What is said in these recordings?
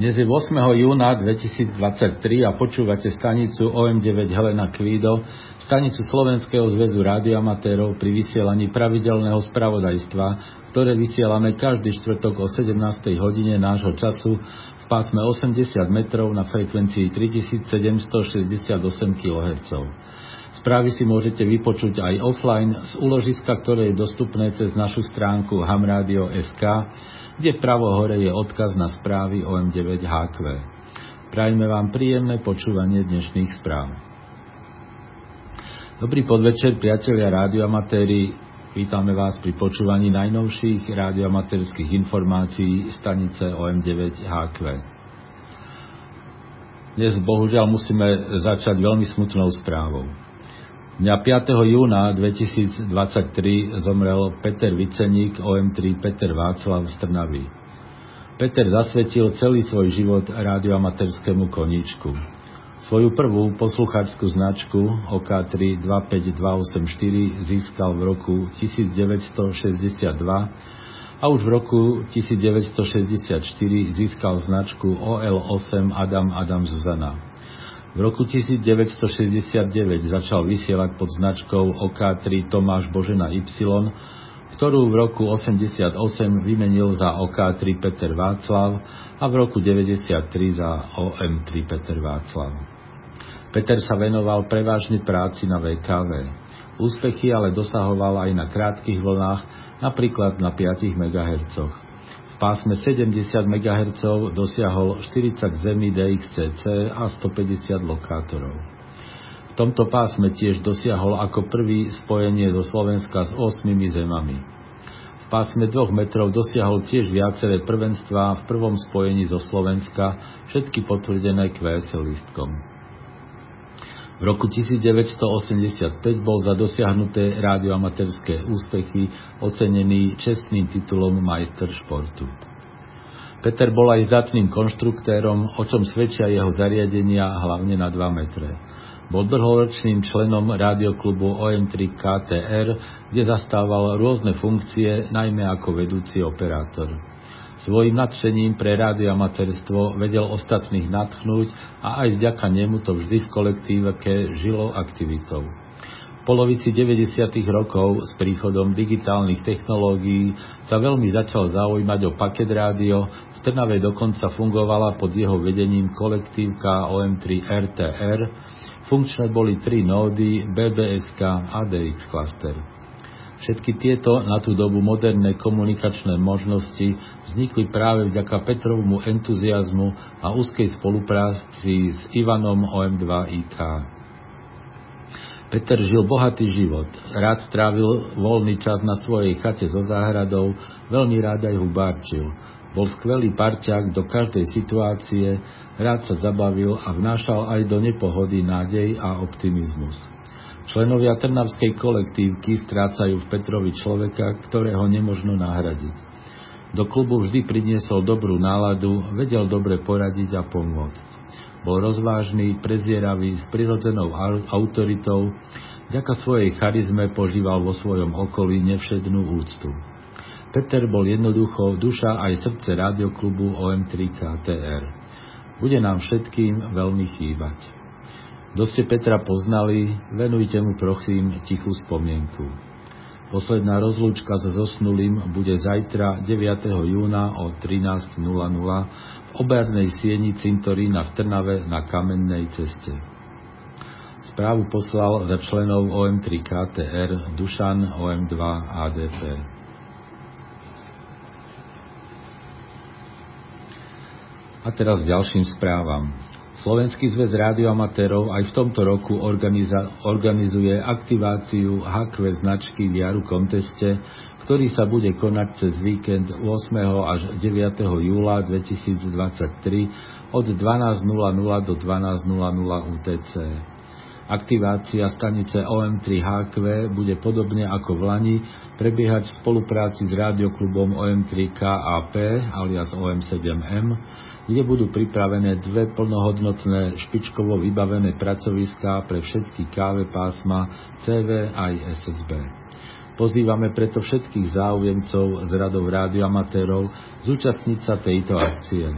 Dnes je 8. júna 2023 a počúvate stanicu OM9 Helena Kvído, stanicu Slovenského zväzu rádioamatérov pri vysielaní pravidelného spravodajstva, ktoré vysielame každý štvrtok o 17. hodine nášho času v pásme 80 metrov na frekvencii 3768 kHz. Správy si môžete vypočuť aj offline z úložiska, ktoré je dostupné cez našu stránku hamradio.sk kde vpravo hore je odkaz na správy OM9HQ. Prajme vám príjemné počúvanie dnešných správ. Dobrý podvečer, priatelia rádioamatéri. Vítame vás pri počúvaní najnovších rádioamatérských informácií stanice OM9HQ. Dnes bohužiaľ musíme začať veľmi smutnou správou. Dňa 5. júna 2023 zomrel Peter Viceník OM3 Peter Václav z Trnavy. Peter zasvetil celý svoj život rádioamatérskému koníčku. Svoju prvú poslucháčskú značku OK3 25284 získal v roku 1962 a už v roku 1964 získal značku OL8 Adam Adam Zuzana. V roku 1969 začal vysielať pod značkou OK3 Tomáš Božena Y, ktorú v roku 88 vymenil za OK3 Peter Václav a v roku 93 za OM3 Peter Václav. Peter sa venoval prevažne práci na VKV. Úspechy ale dosahoval aj na krátkych vlnách, napríklad na 5 MHz pásme 70 MHz dosiahol 40 zemí DXCC a 150 lokátorov. V tomto pásme tiež dosiahol ako prvý spojenie zo Slovenska s 8 zemami. V pásme 2 metrov dosiahol tiež viaceré prvenstvá v prvom spojení zo Slovenska, všetky potvrdené QS listkom. V roku 1985 bol za dosiahnuté rádioamatérske úspechy ocenený čestným titulom majster športu. Peter bol aj zdatným konštruktérom, o čom svedčia jeho zariadenia hlavne na 2 metre. Bol dlhoročným členom rádioklubu OM3 KTR, kde zastával rôzne funkcie, najmä ako vedúci operátor. Svojím nadšením pre rádioamatérstvo vedel ostatných natchnúť a aj vďaka nemu to vždy v kolektívke žilo aktivitou. V polovici 90. rokov s príchodom digitálnych technológií sa veľmi začal zaujímať o paket rádio, v Trnave dokonca fungovala pod jeho vedením kolektívka OM3 RTR, funkčné boli tri nódy BBSK a DX cluster. Všetky tieto na tú dobu moderné komunikačné možnosti vznikli práve vďaka Petrovmu entuziasmu a úzkej spolupráci s Ivanom OM2IK. Peter žil bohatý život, rád strávil voľný čas na svojej chate so záhradou, veľmi rád aj hubárčil. Bol skvelý parťák do každej situácie, rád sa zabavil a vnášal aj do nepohody nádej a optimizmus. Členovia Trnavskej kolektívky strácajú v Petrovi človeka, ktorého nemožno nahradiť. Do klubu vždy priniesol dobrú náladu, vedel dobre poradiť a pomôcť. Bol rozvážny, prezieravý, s prirodzenou autoritou, vďaka svojej charizme požíval vo svojom okolí nevšednú úctu. Peter bol jednoducho duša aj srdce rádioklubu OM3 KTR. Bude nám všetkým veľmi chýbať. Kto ste Petra poznali, venujte mu prosím tichú spomienku. Posledná rozlúčka so zosnulým bude zajtra 9. júna o 13.00 v obernej sieni cintorína v Trnave na Kamennej ceste. Správu poslal za členov OM3 KTR Dušan OM2 ADP. A teraz ďalším správam. Slovenský zväz rádioamatérov aj v tomto roku organizuje aktiváciu HQ značky v Jaru konteste, ktorý sa bude konať cez víkend 8. až 9. júla 2023 od 12.00 do 12.00 UTC. Aktivácia stanice OM3 HQ bude podobne ako v Lani prebiehať v spolupráci s rádioklubom OM3 KAP alias OM7M kde budú pripravené dve plnohodnotné špičkovo vybavené pracoviská pre všetky káve pásma CV aj SSB. Pozývame preto všetkých záujemcov z radov rádioamatérov zúčastniť sa tejto akcie.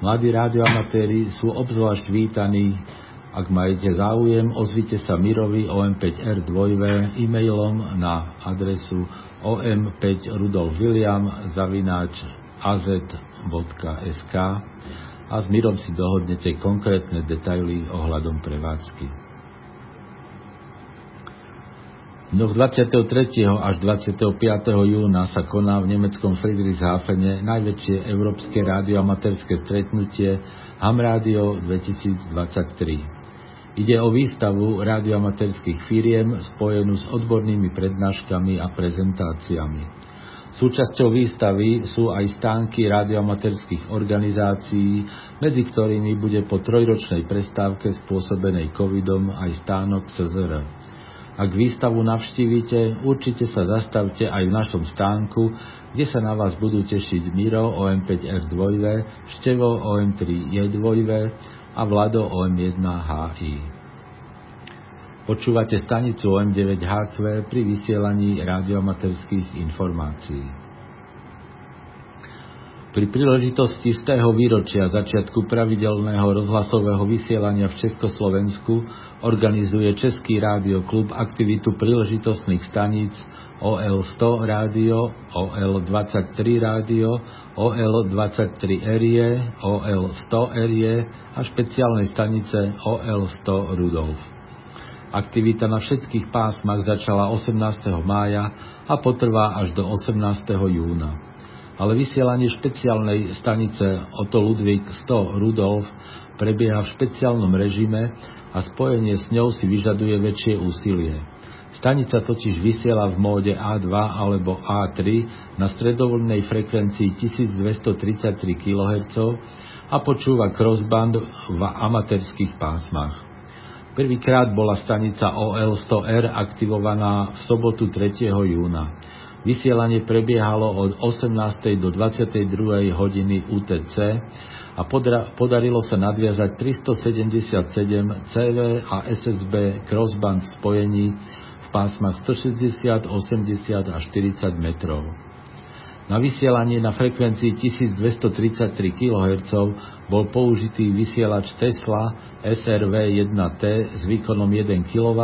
Mladí radioamatéri sú obzvlášť vítaní. Ak majete záujem, ozvite sa Mirovi OM5R 2 e-mailom na adresu om5rudolfwilliam zavináč az.sk a s Mirom si dohodnete konkrétne detaily ohľadom prevádzky. Dňoch 23. až 25. júna sa koná v nemeckom Friedrichshafene najväčšie európske rádioamatérske stretnutie Hamradio 2023. Ide o výstavu rádioamatérskych firiem spojenú s odbornými prednáškami a prezentáciami. Súčasťou výstavy sú aj stánky rádioamatérskych organizácií, medzi ktorými bude po trojročnej prestávke spôsobenej covidom aj stánok SZR. Ak výstavu navštívite, určite sa zastavte aj v našom stánku, kde sa na vás budú tešiť Miro OM5R2, Števo OM3J2 a Vlado OM1HI. Počúvate stanicu OM9HQ pri vysielaní radiomaterských informácií. Pri príležitosti z tého výročia začiatku pravidelného rozhlasového vysielania v Československu organizuje Český klub aktivitu príležitostných staníc OL100 rádio, OL23 rádio, OL23 erie, OL100 erie a špeciálnej stanice OL100 Rudolf. Aktivita na všetkých pásmach začala 18. mája a potrvá až do 18. júna ale vysielanie špeciálnej stanice Otto Ludvík 100 Rudolf prebieha v špeciálnom režime a spojenie s ňou si vyžaduje väčšie úsilie. Stanica totiž vysiela v móde A2 alebo A3 na stredovoľnej frekvencii 1233 kHz a počúva crossband v amatérských pásmach. Prvýkrát bola stanica OL100R aktivovaná v sobotu 3. júna. Vysielanie prebiehalo od 18. do 22. hodiny UTC a podarilo sa nadviazať 377 CV a SSB crossband spojení v pásmach 160, 80 a 40 metrov. Na vysielanie na frekvencii 1233 kHz bol použitý vysielač Tesla SRV-1T s výkonom 1 kW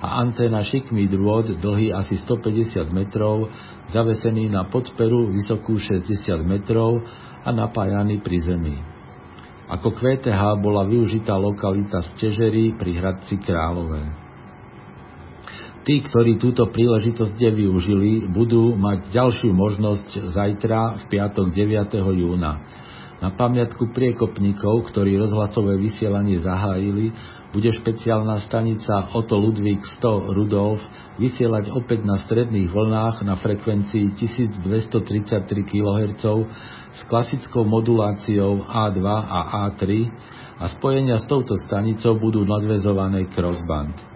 a anténa šikmý drôt dlhý asi 150 metrov, zavesený na podperu vysokú 60 metrov a napájaný pri zemi. Ako QTH bola využitá lokalita Stežery pri Hradci Králové. Tí, ktorí túto príležitosť nevyužili, budú mať ďalšiu možnosť zajtra v piatok 9. júna. Na pamiatku priekopníkov, ktorí rozhlasové vysielanie zahájili, bude špeciálna stanica Otto Ludvík 100 Rudolf vysielať opäť na stredných vlnách na frekvencii 1233 kHz s klasickou moduláciou A2 a A3 a spojenia s touto stanicou budú nadvezované crossband.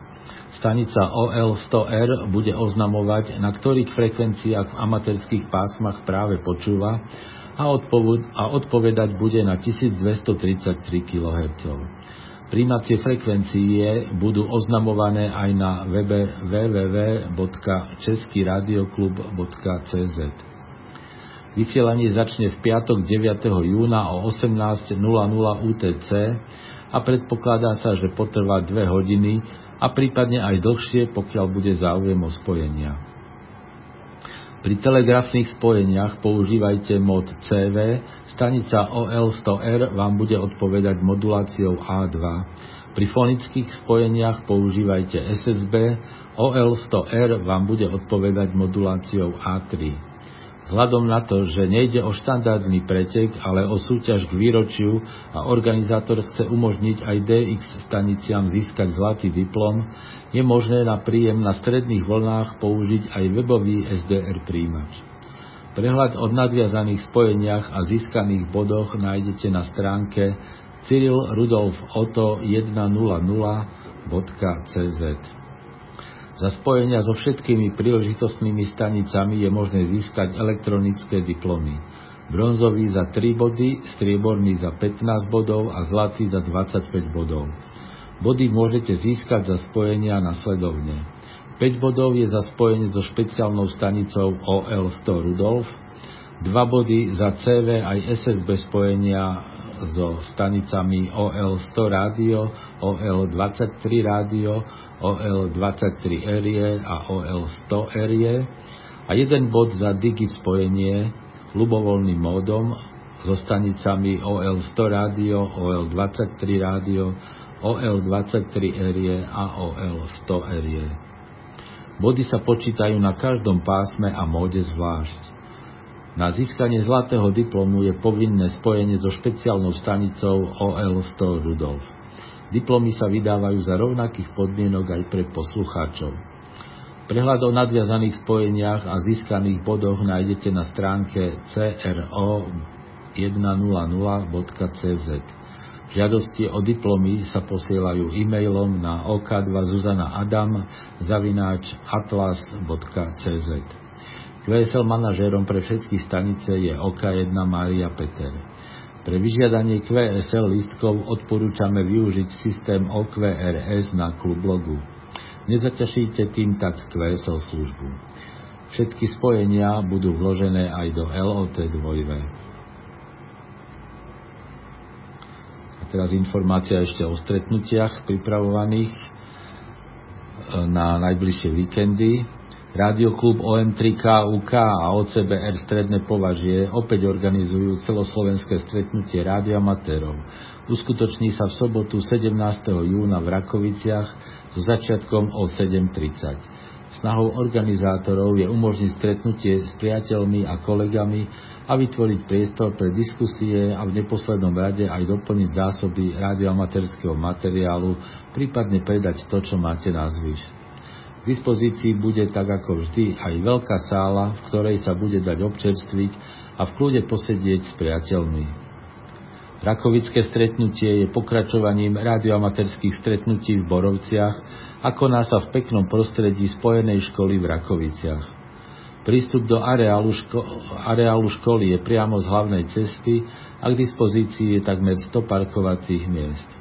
Stanica OL100R bude oznamovať, na ktorých frekvenciách v amatérských pásmach práve počúva a, a odpovedať bude na 1233 kHz. Príjmacie frekvencie budú oznamované aj na webe www.českyradioclub.cz. Vysielanie začne v piatok 9. júna o 18.00 UTC a predpokladá sa, že potrvá 2 hodiny a prípadne aj dlhšie, pokiaľ bude záujem o spojenia. Pri telegrafných spojeniach používajte mod CV, stanica OL100R vám bude odpovedať moduláciou A2. Pri fonických spojeniach používajte SSB, OL100R vám bude odpovedať moduláciou A3. Vzhľadom na to, že nejde o štandardný pretek, ale o súťaž k výročiu a organizátor chce umožniť aj DX staniciam získať zlatý diplom, je možné na príjem na stredných vlnách použiť aj webový SDR príjimač. Prehľad o nadviazaných spojeniach a získaných bodoch nájdete na stránke cyrilrudolfoto100.cz. Za spojenia so všetkými príležitostnými stanicami je možné získať elektronické diplomy. Bronzový za 3 body, strieborný za 15 bodov a zlatý za 25 bodov. Body môžete získať za spojenia nasledovne. 5 bodov je za spojenie so špeciálnou stanicou OL100 Rudolf, 2 body za CV aj SSB spojenia so stanicami OL100 rádio, OL23 rádio, OL23 erie a OL100 erie a jeden bod za digi spojenie ľubovoľným módom so stanicami OL100 rádio, OL23 rádio, OL23 erie a OL100 erie. Body sa počítajú na každom pásme a móde zvlášť. Na získanie zlatého diplomu je povinné spojenie so špeciálnou stanicou OL100 Rudolf. Diplomy sa vydávajú za rovnakých podmienok aj pre poslucháčov. Prehľad o nadviazaných spojeniach a získaných bodoch nájdete na stránke cro100.cz. Žiadosti o diplomy sa posielajú e-mailom na ok2 Zuzana Adam zavináč atlas.cz. QSL manažérom pre všetky stanice je OK1 Mária Peter. Pre vyžiadanie QSL listkov odporúčame využiť systém OQRS na klublogu. Nezaťažíte tým tak QSL službu. Všetky spojenia budú vložené aj do LOT 2. A teraz informácia ešte o stretnutiach pripravovaných e, na najbližšie víkendy. Rádioklub OM3KUK a OCBR Stredné považie opäť organizujú celoslovenské stretnutie rádioamatérov. Uskutoční sa v sobotu 17. júna v Rakoviciach so začiatkom o 7.30. Snahou organizátorov je umožniť stretnutie s priateľmi a kolegami a vytvoriť priestor pre diskusie a v neposlednom rade aj doplniť zásoby rádioamatérskeho materiálu, prípadne predať to, čo máte na zvyš dispozícii bude tak ako vždy aj veľká sála, v ktorej sa bude dať občerstviť a v kľude posedieť s priateľmi. Rakovické stretnutie je pokračovaním radioamaterských stretnutí v Borovciach a koná sa v peknom prostredí spojenej školy v Rakoviciach. Prístup do areálu, ško- areálu školy je priamo z hlavnej cesty a k dispozícii je takmer 100 parkovacích miest.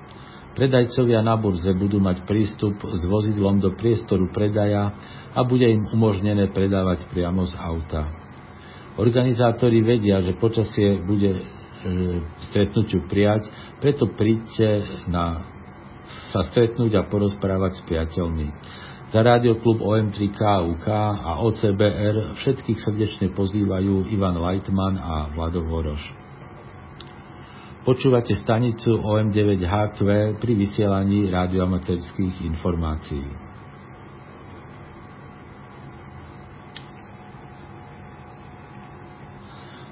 Predajcovia na burze budú mať prístup s vozidlom do priestoru predaja a bude im umožnené predávať priamo z auta. Organizátori vedia, že počasie bude e, stretnutiu prijať, preto príďte na, sa stretnúť a porozprávať s priateľmi. Za rádioklub OM3K UK a OCBR všetkých srdečne pozývajú Ivan Leitman a Vlado Voroš. Počúvate stanicu OM9HQ pri vysielaní radioamaterských informácií.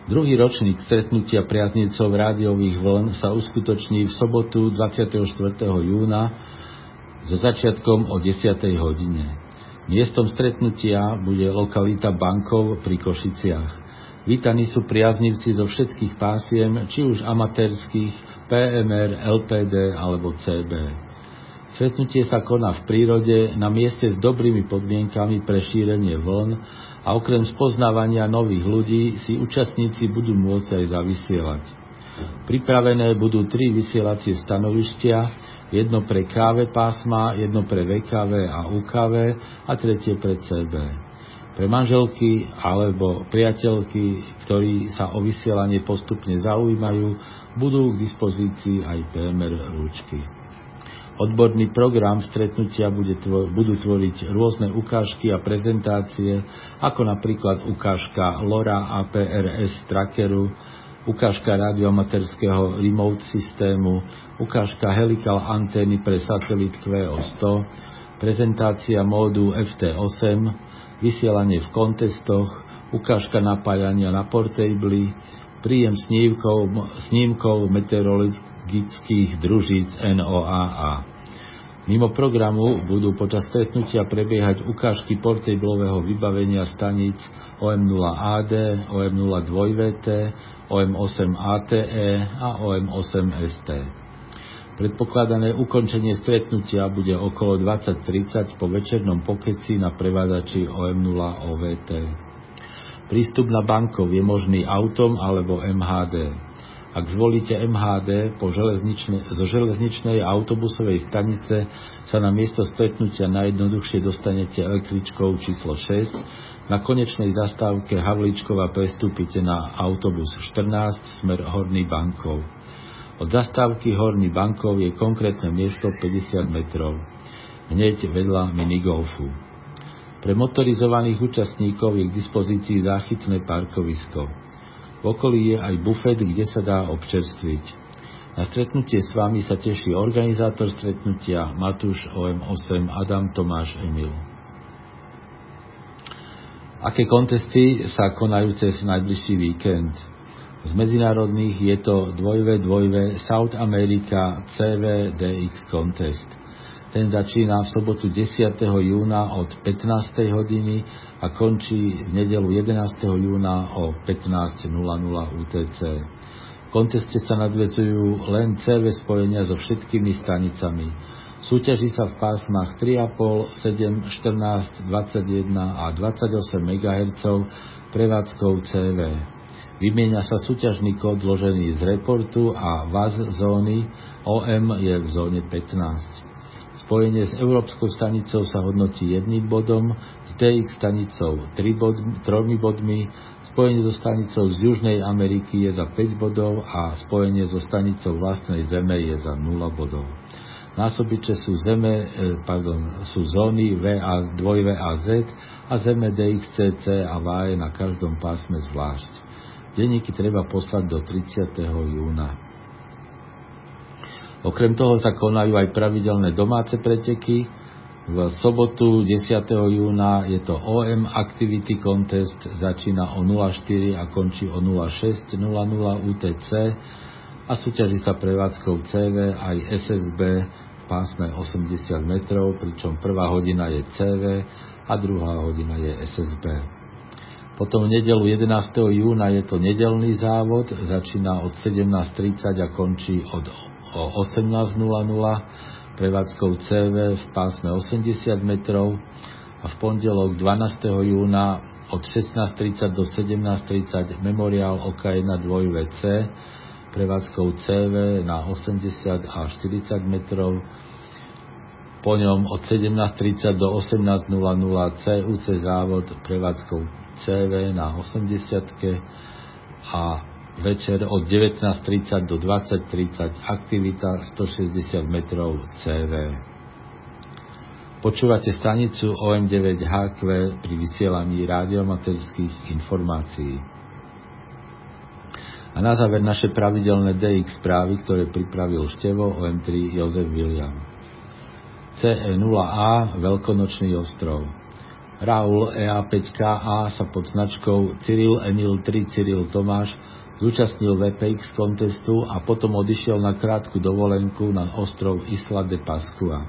Druhý ročník stretnutia priaznicov rádiových vln sa uskutoční v sobotu 24. júna so začiatkom o 10. hodine. Miestom stretnutia bude lokalita Bankov pri Košiciach. Vítaní sú priaznivci zo všetkých pásiem, či už amatérských, PMR, LPD alebo CB. Stretnutie sa koná v prírode na mieste s dobrými podmienkami pre šírenie vln a okrem spoznávania nových ľudí si účastníci budú môcť aj zavysielať. Pripravené budú tri vysielacie stanovištia, jedno pre KV pásma, jedno pre VKV a UKV a tretie pre CB. Pre manželky alebo priateľky, ktorí sa o vysielanie postupne zaujímajú, budú k dispozícii aj PMR rúčky. Odborný program stretnutia bude tvo- budú tvoriť rôzne ukážky a prezentácie, ako napríklad ukážka LoRa APRS trackeru, ukážka radioamaterského remote systému, ukážka helical antény pre satelit QO100, prezentácia módu FT8, vysielanie v kontestoch, ukážka napájania na portably, príjem snímkov, snímkov meteorologických družíc NOAA. Mimo programu budú počas stretnutia prebiehať ukážky portablového vybavenia staníc OM0AD, OM02VT, OM8ATE a OM8ST. Predpokladané ukončenie stretnutia bude okolo 20.30 po večernom pokeci na prevádzači OM0 OVT. Prístup na bankov je možný autom alebo MHD. Ak zvolíte MHD po železnične, zo železničnej autobusovej stanice sa na miesto stretnutia najjednoduchšie dostanete električkou číslo 6, na konečnej zastávke Havlíčkova prestúpite na autobus 14 smer Horný bankov. Od zastávky Horný bankov je konkrétne miesto 50 metrov, hneď vedľa minigolfu. Pre motorizovaných účastníkov je k dispozícii záchytné parkovisko. V okolí je aj bufet, kde sa dá občerstviť. Na stretnutie s vami sa teší organizátor stretnutia Matúš OM8 Adam Tomáš Emil. Aké kontesty sa konajú cez najbližší víkend? Z medzinárodných je to 2v2 South America CVDX Contest. Ten začína v sobotu 10. júna od 15. hodiny a končí v nedelu 11. júna o 15.00 UTC. V konteste sa nadvezujú len CV spojenia so všetkými stanicami. Súťaží sa v pásmach 3,5, 7, 14, 21 a 28 MHz prevádzkou CV. Vymieňa sa súťažný kód zložený z reportu a VAZ zóny OM je v zóne 15. Spojenie s Európskou stanicou sa hodnotí jedným bodom, s DX stanicou 3 bod, 3 bodmi, spojenie so stanicou z Južnej Ameriky je za 5 bodov a spojenie so stanicou vlastnej Zeme je za 0 bodov. Násobiče sú zeme, e, pardon, sú zóny VA, 2VAZ a zeme DXCC a VAE na každom pásme zvlášť. Denníky treba poslať do 30. júna. Okrem toho sa konajú aj pravidelné domáce preteky. V sobotu 10. júna je to OM Activity Contest, začína o 04 a končí o 06.00 UTC a súťaží sa prevádzkou CV aj SSB v pásme 80 metrov, pričom prvá hodina je CV a druhá hodina je SSB. Potom v nedelu 11. júna je to nedelný závod, začína od 17.30 a končí od 18.00 prevádzkou CV v pásme 80 metrov a v pondelok 12. júna od 16.30 do 17.30 memoriál OK1 2VC prevádzkou CV na 80 a 40 metrov po ňom od 17.30 do 18.00 CUC závod prevádzkou CV na 80 a večer od 19.30 do 20.30 aktivita 160 metrov CV. Počúvate stanicu OM9HQ pri vysielaní radiomaterských informácií. A na záver naše pravidelné DX správy, ktoré pripravil števo OM3 Jozef William. CE0A Veľkonočný ostrov Raul EA5KA sa pod značkou Cyril Emil 3 Cyril Tomáš zúčastnil VPX kontestu a potom odišiel na krátku dovolenku na ostrov Isla de Pascua.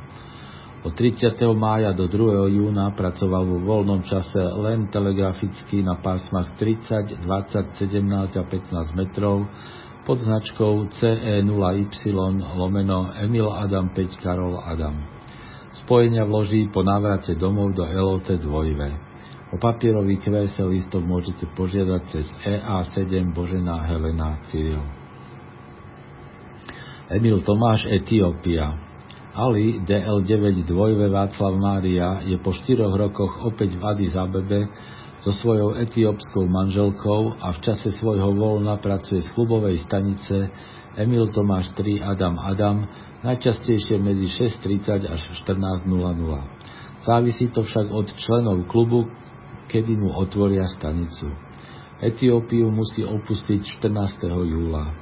Od 30. mája do 2. júna pracoval vo voľnom čase len telegraficky na pásmach 30, 20, 17 a 15 metrov pod značkou CE0Y lomeno Emil Adam 5 Karol Adam. Spojenia vloží po návrate domov do LOT 2. O papierový QS listok môžete požiadať cez EA7 Božená Helena Cyril. Emil Tomáš Etiópia Ali DL9 2 Václav Mária je po 4 rokoch opäť v Addis Abebe so svojou etiópskou manželkou a v čase svojho voľna pracuje z klubovej stanice Emil Tomáš 3 Adam Adam najčastejšie medzi 6.30 až 14.00. Závisí to však od členov klubu, kedy mu otvoria stanicu. Etiópiu musí opustiť 14. júla.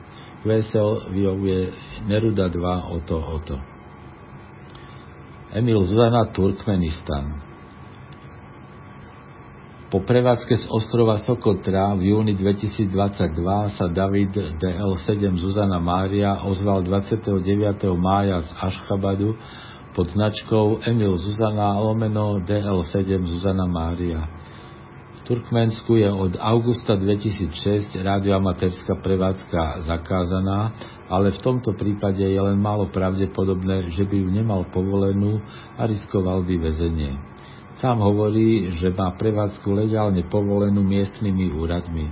Vesel vyhovuje Neruda 2 o to, o to. Emil Zuzana Turkmenistan po prevádzke z ostrova Sokotra v júni 2022 sa David DL7 Zuzana Mária ozval 29. mája z Ašchabadu pod značkou Emil Zuzana lomeno DL7 Zuzana Mária. V Turkmensku je od augusta 2006 radioamatérská prevádzka zakázaná, ale v tomto prípade je len málo pravdepodobné, že by ju nemal povolenú a riskoval by väzenie. Sám hovorí, že má prevádzku legálne povolenú miestnymi úradmi.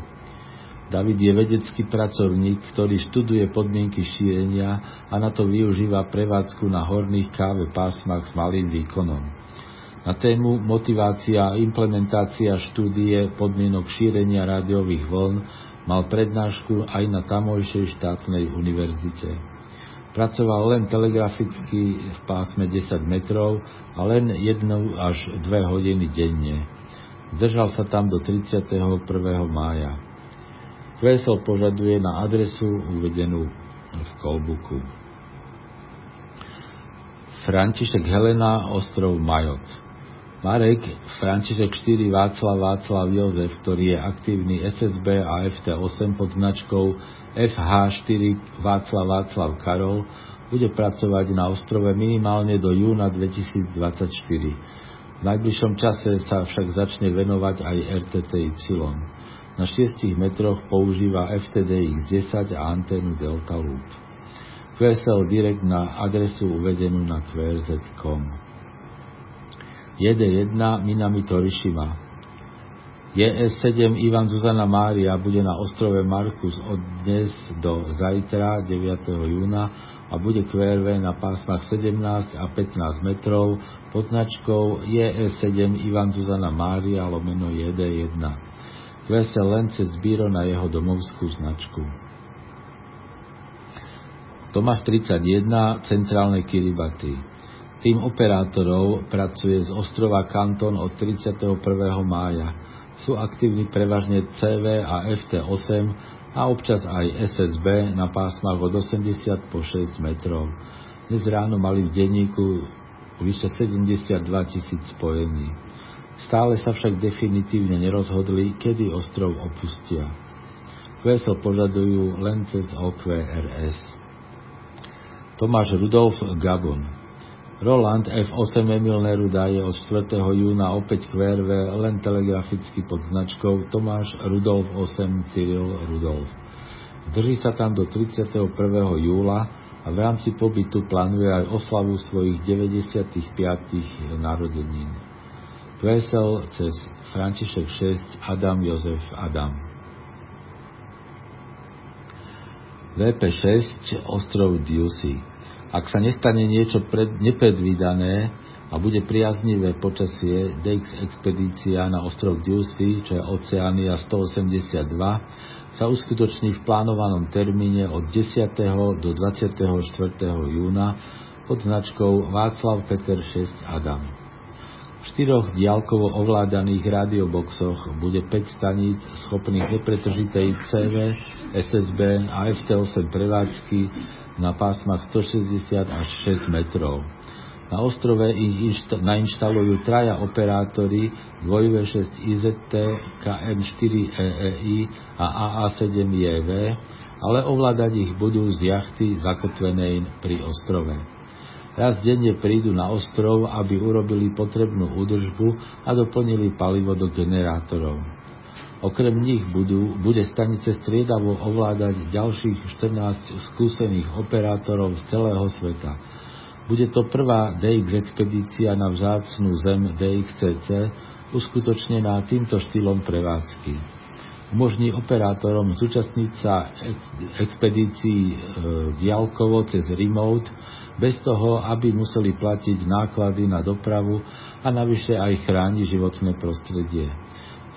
David je vedecký pracovník, ktorý študuje podmienky šírenia a na to využíva prevádzku na horných káve pásmach s malým výkonom. Na tému motivácia a implementácia štúdie podmienok šírenia rádiových vln Mal prednášku aj na tamojšej štátnej univerzite. Pracoval len telegraficky v pásme 10 metrov a len jednu až dve hodiny denne. Držal sa tam do 31. mája. Kvesel požaduje na adresu uvedenú v Kolbuku. František Helena, ostrov Majot. Marek František 4 Václav Václav Jozef, ktorý je aktívny SSB a FT8 pod značkou FH4 Václav Václav Karol, bude pracovať na ostrove minimálne do júna 2024. V najbližšom čase sa však začne venovať aj RTTY. Na 6 metroch používa FTDX10 a anténu Delta Loop. QSL direkt na adresu uvedenú na qrz.com. JD1 Minami Torishima JS7 Ivan Zuzana Mária bude na ostrove Markus od dnes do zajtra 9. júna a bude QRV na pásmach 17 a 15 metrov pod značkou JS7 Ivan Zuzana Mária lomeno JD1 vesel len cez Bíro na jeho domovskú značku. Tomáš 31, centrálne Kiribati. Tým operátorov pracuje z ostrova Kanton od 31. mája. Sú aktívni prevažne CV a FT8 a občas aj SSB na pásmach od 80 po 6 metrov. Dnes ráno mali v denníku vyše 72 tisíc spojení. Stále sa však definitívne nerozhodli, kedy ostrov opustia. Vesel požadujú len cez OQRS. Tomáš Rudolf Gabon Roland F8 Emil Neruda je od 4. júna opäť QRV len telegraficky pod značkou Tomáš Rudolf 8 Cyril Rudolf. Drží sa tam do 31. júla a v rámci pobytu plánuje aj oslavu svojich 95. narodenín. Vesel cez František 6 Adam Jozef Adam. VP6 ostrov Diusy. Ak sa nestane niečo pred, nepredvídané a bude priaznivé počasie, DX expedícia na ostrov Diusy, čo je Oceánia 182, sa uskutoční v plánovanom termíne od 10. do 24. júna pod značkou Václav Peter 6 Adam. V štyroch diálkovo ovládaných radioboxoch bude 5 staníc schopných nepretržitej CV, SSB a FT8 prevádzky na pásmach 160 až 6 metrov. Na ostrove ich inšta- nainštalujú traja operátory 2V6 IZT, KM4 EEI a AA7JV, ale ovládať ich budú z jachty zakotvenej pri ostrove. Raz denne prídu na ostrov, aby urobili potrebnú údržbu a doplnili palivo do generátorov. Okrem nich budú, bude stanice striedavo ovládať ďalších 14 skúsených operátorov z celého sveta. Bude to prvá DX expedícia na vzácnú zem DXCC, uskutočnená týmto štýlom prevádzky. Umožní operátorom zúčastniť sa expedícií e, diálkovo cez remote bez toho, aby museli platiť náklady na dopravu a navyše aj chráni životné prostredie.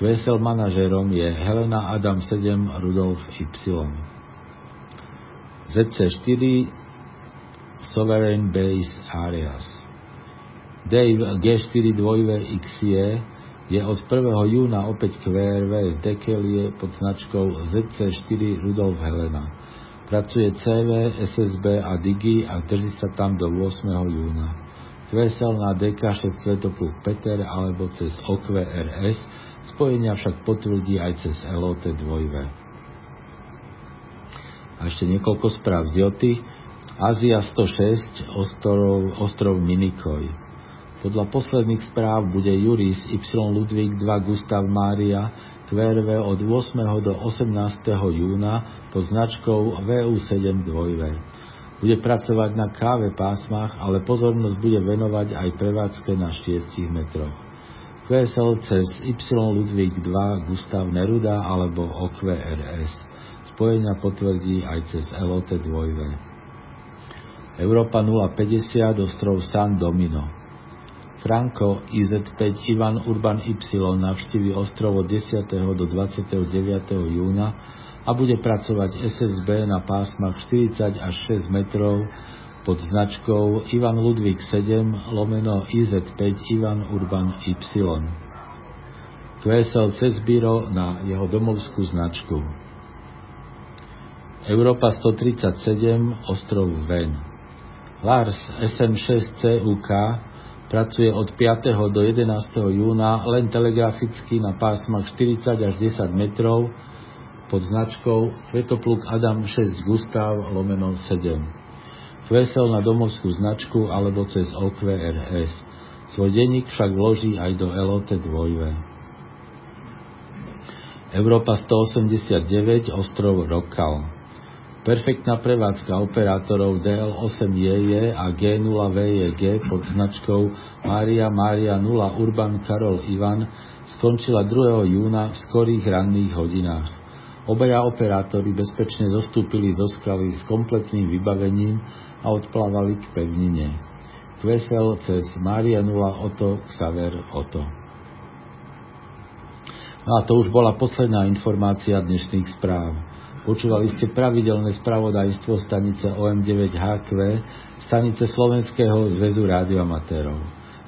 Vesel manažérom je Helena Adam 7 Rudolf Y. ZC4 Sovereign Base Areas Dave G4 2XE je od 1. júna opäť QRV z Dekelie pod značkou ZC4 Rudolf Helena. Pracuje CV, SSB a Digi a drží sa tam do 8. júna. Kvesel na DK6 Svetopluk Peter alebo cez OKV RS, spojenia však potvrdí aj cez LOT 2 A ešte niekoľko správ z Joty. Ázia 106, ostrov, ostrov Minikoj. Podľa posledných správ bude Juris Y Ludvík 2 Gustav Mária QRV od 8. do 18. júna pod značkou VU7 2V. Bude pracovať na káve pásmach, ale pozornosť bude venovať aj prevádzke na 6 metroch. QSL cez Y Ludvík 2 Gustav Neruda alebo OQRS. Spojenia potvrdí aj cez LOT 2V. Európa 050 ostrov San Domino. Franco IZ5 Ivan Urban Y navštívi ostrov od 10. do 29. júna a bude pracovať SSB na pásmach 40 až 6 metrov pod značkou Ivan Ludvík 7 lomeno IZ5 Ivan Urban Y. QSL cez Biro na jeho domovskú značku. Európa 137, ostrov Ven. Lars SM6 CUK pracuje od 5. do 11. júna len telegraficky na pásmach 40 až 10 metrov pod značkou Svetopluk Adam 6 Gustav lomeno 7. Kvesel na domovskú značku alebo cez OQRS. Svoj denník však vloží aj do LOT 2. Európa 189, ostrov Rockal. Perfektná prevádzka operátorov DL8JJ a G0VJG pod značkou Mária Mária 0 Urban Karol Ivan skončila 2. júna v skorých ranných hodinách. Obaja operátori bezpečne zostúpili zo skaly s kompletným vybavením a odplávali k pevnine. Kvesel cez Mária 0 Oto Xaver Oto. No a to už bola posledná informácia dnešných správ. Počúvali ste pravidelné spravodajstvo stanice OM9HQ, stanice Slovenského zväzu rádioamatérov.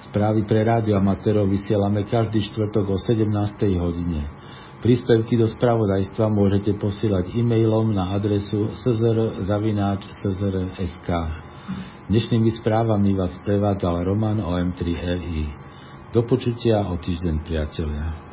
Správy pre rádioamatérov vysielame každý štvrtok o 17. hodine. Príspevky do spravodajstva môžete posielať e-mailom na adresu szr.sk. Dnešnými správami vás prevádzal Roman OM3RI. Do počutia o týždeň, priatelia.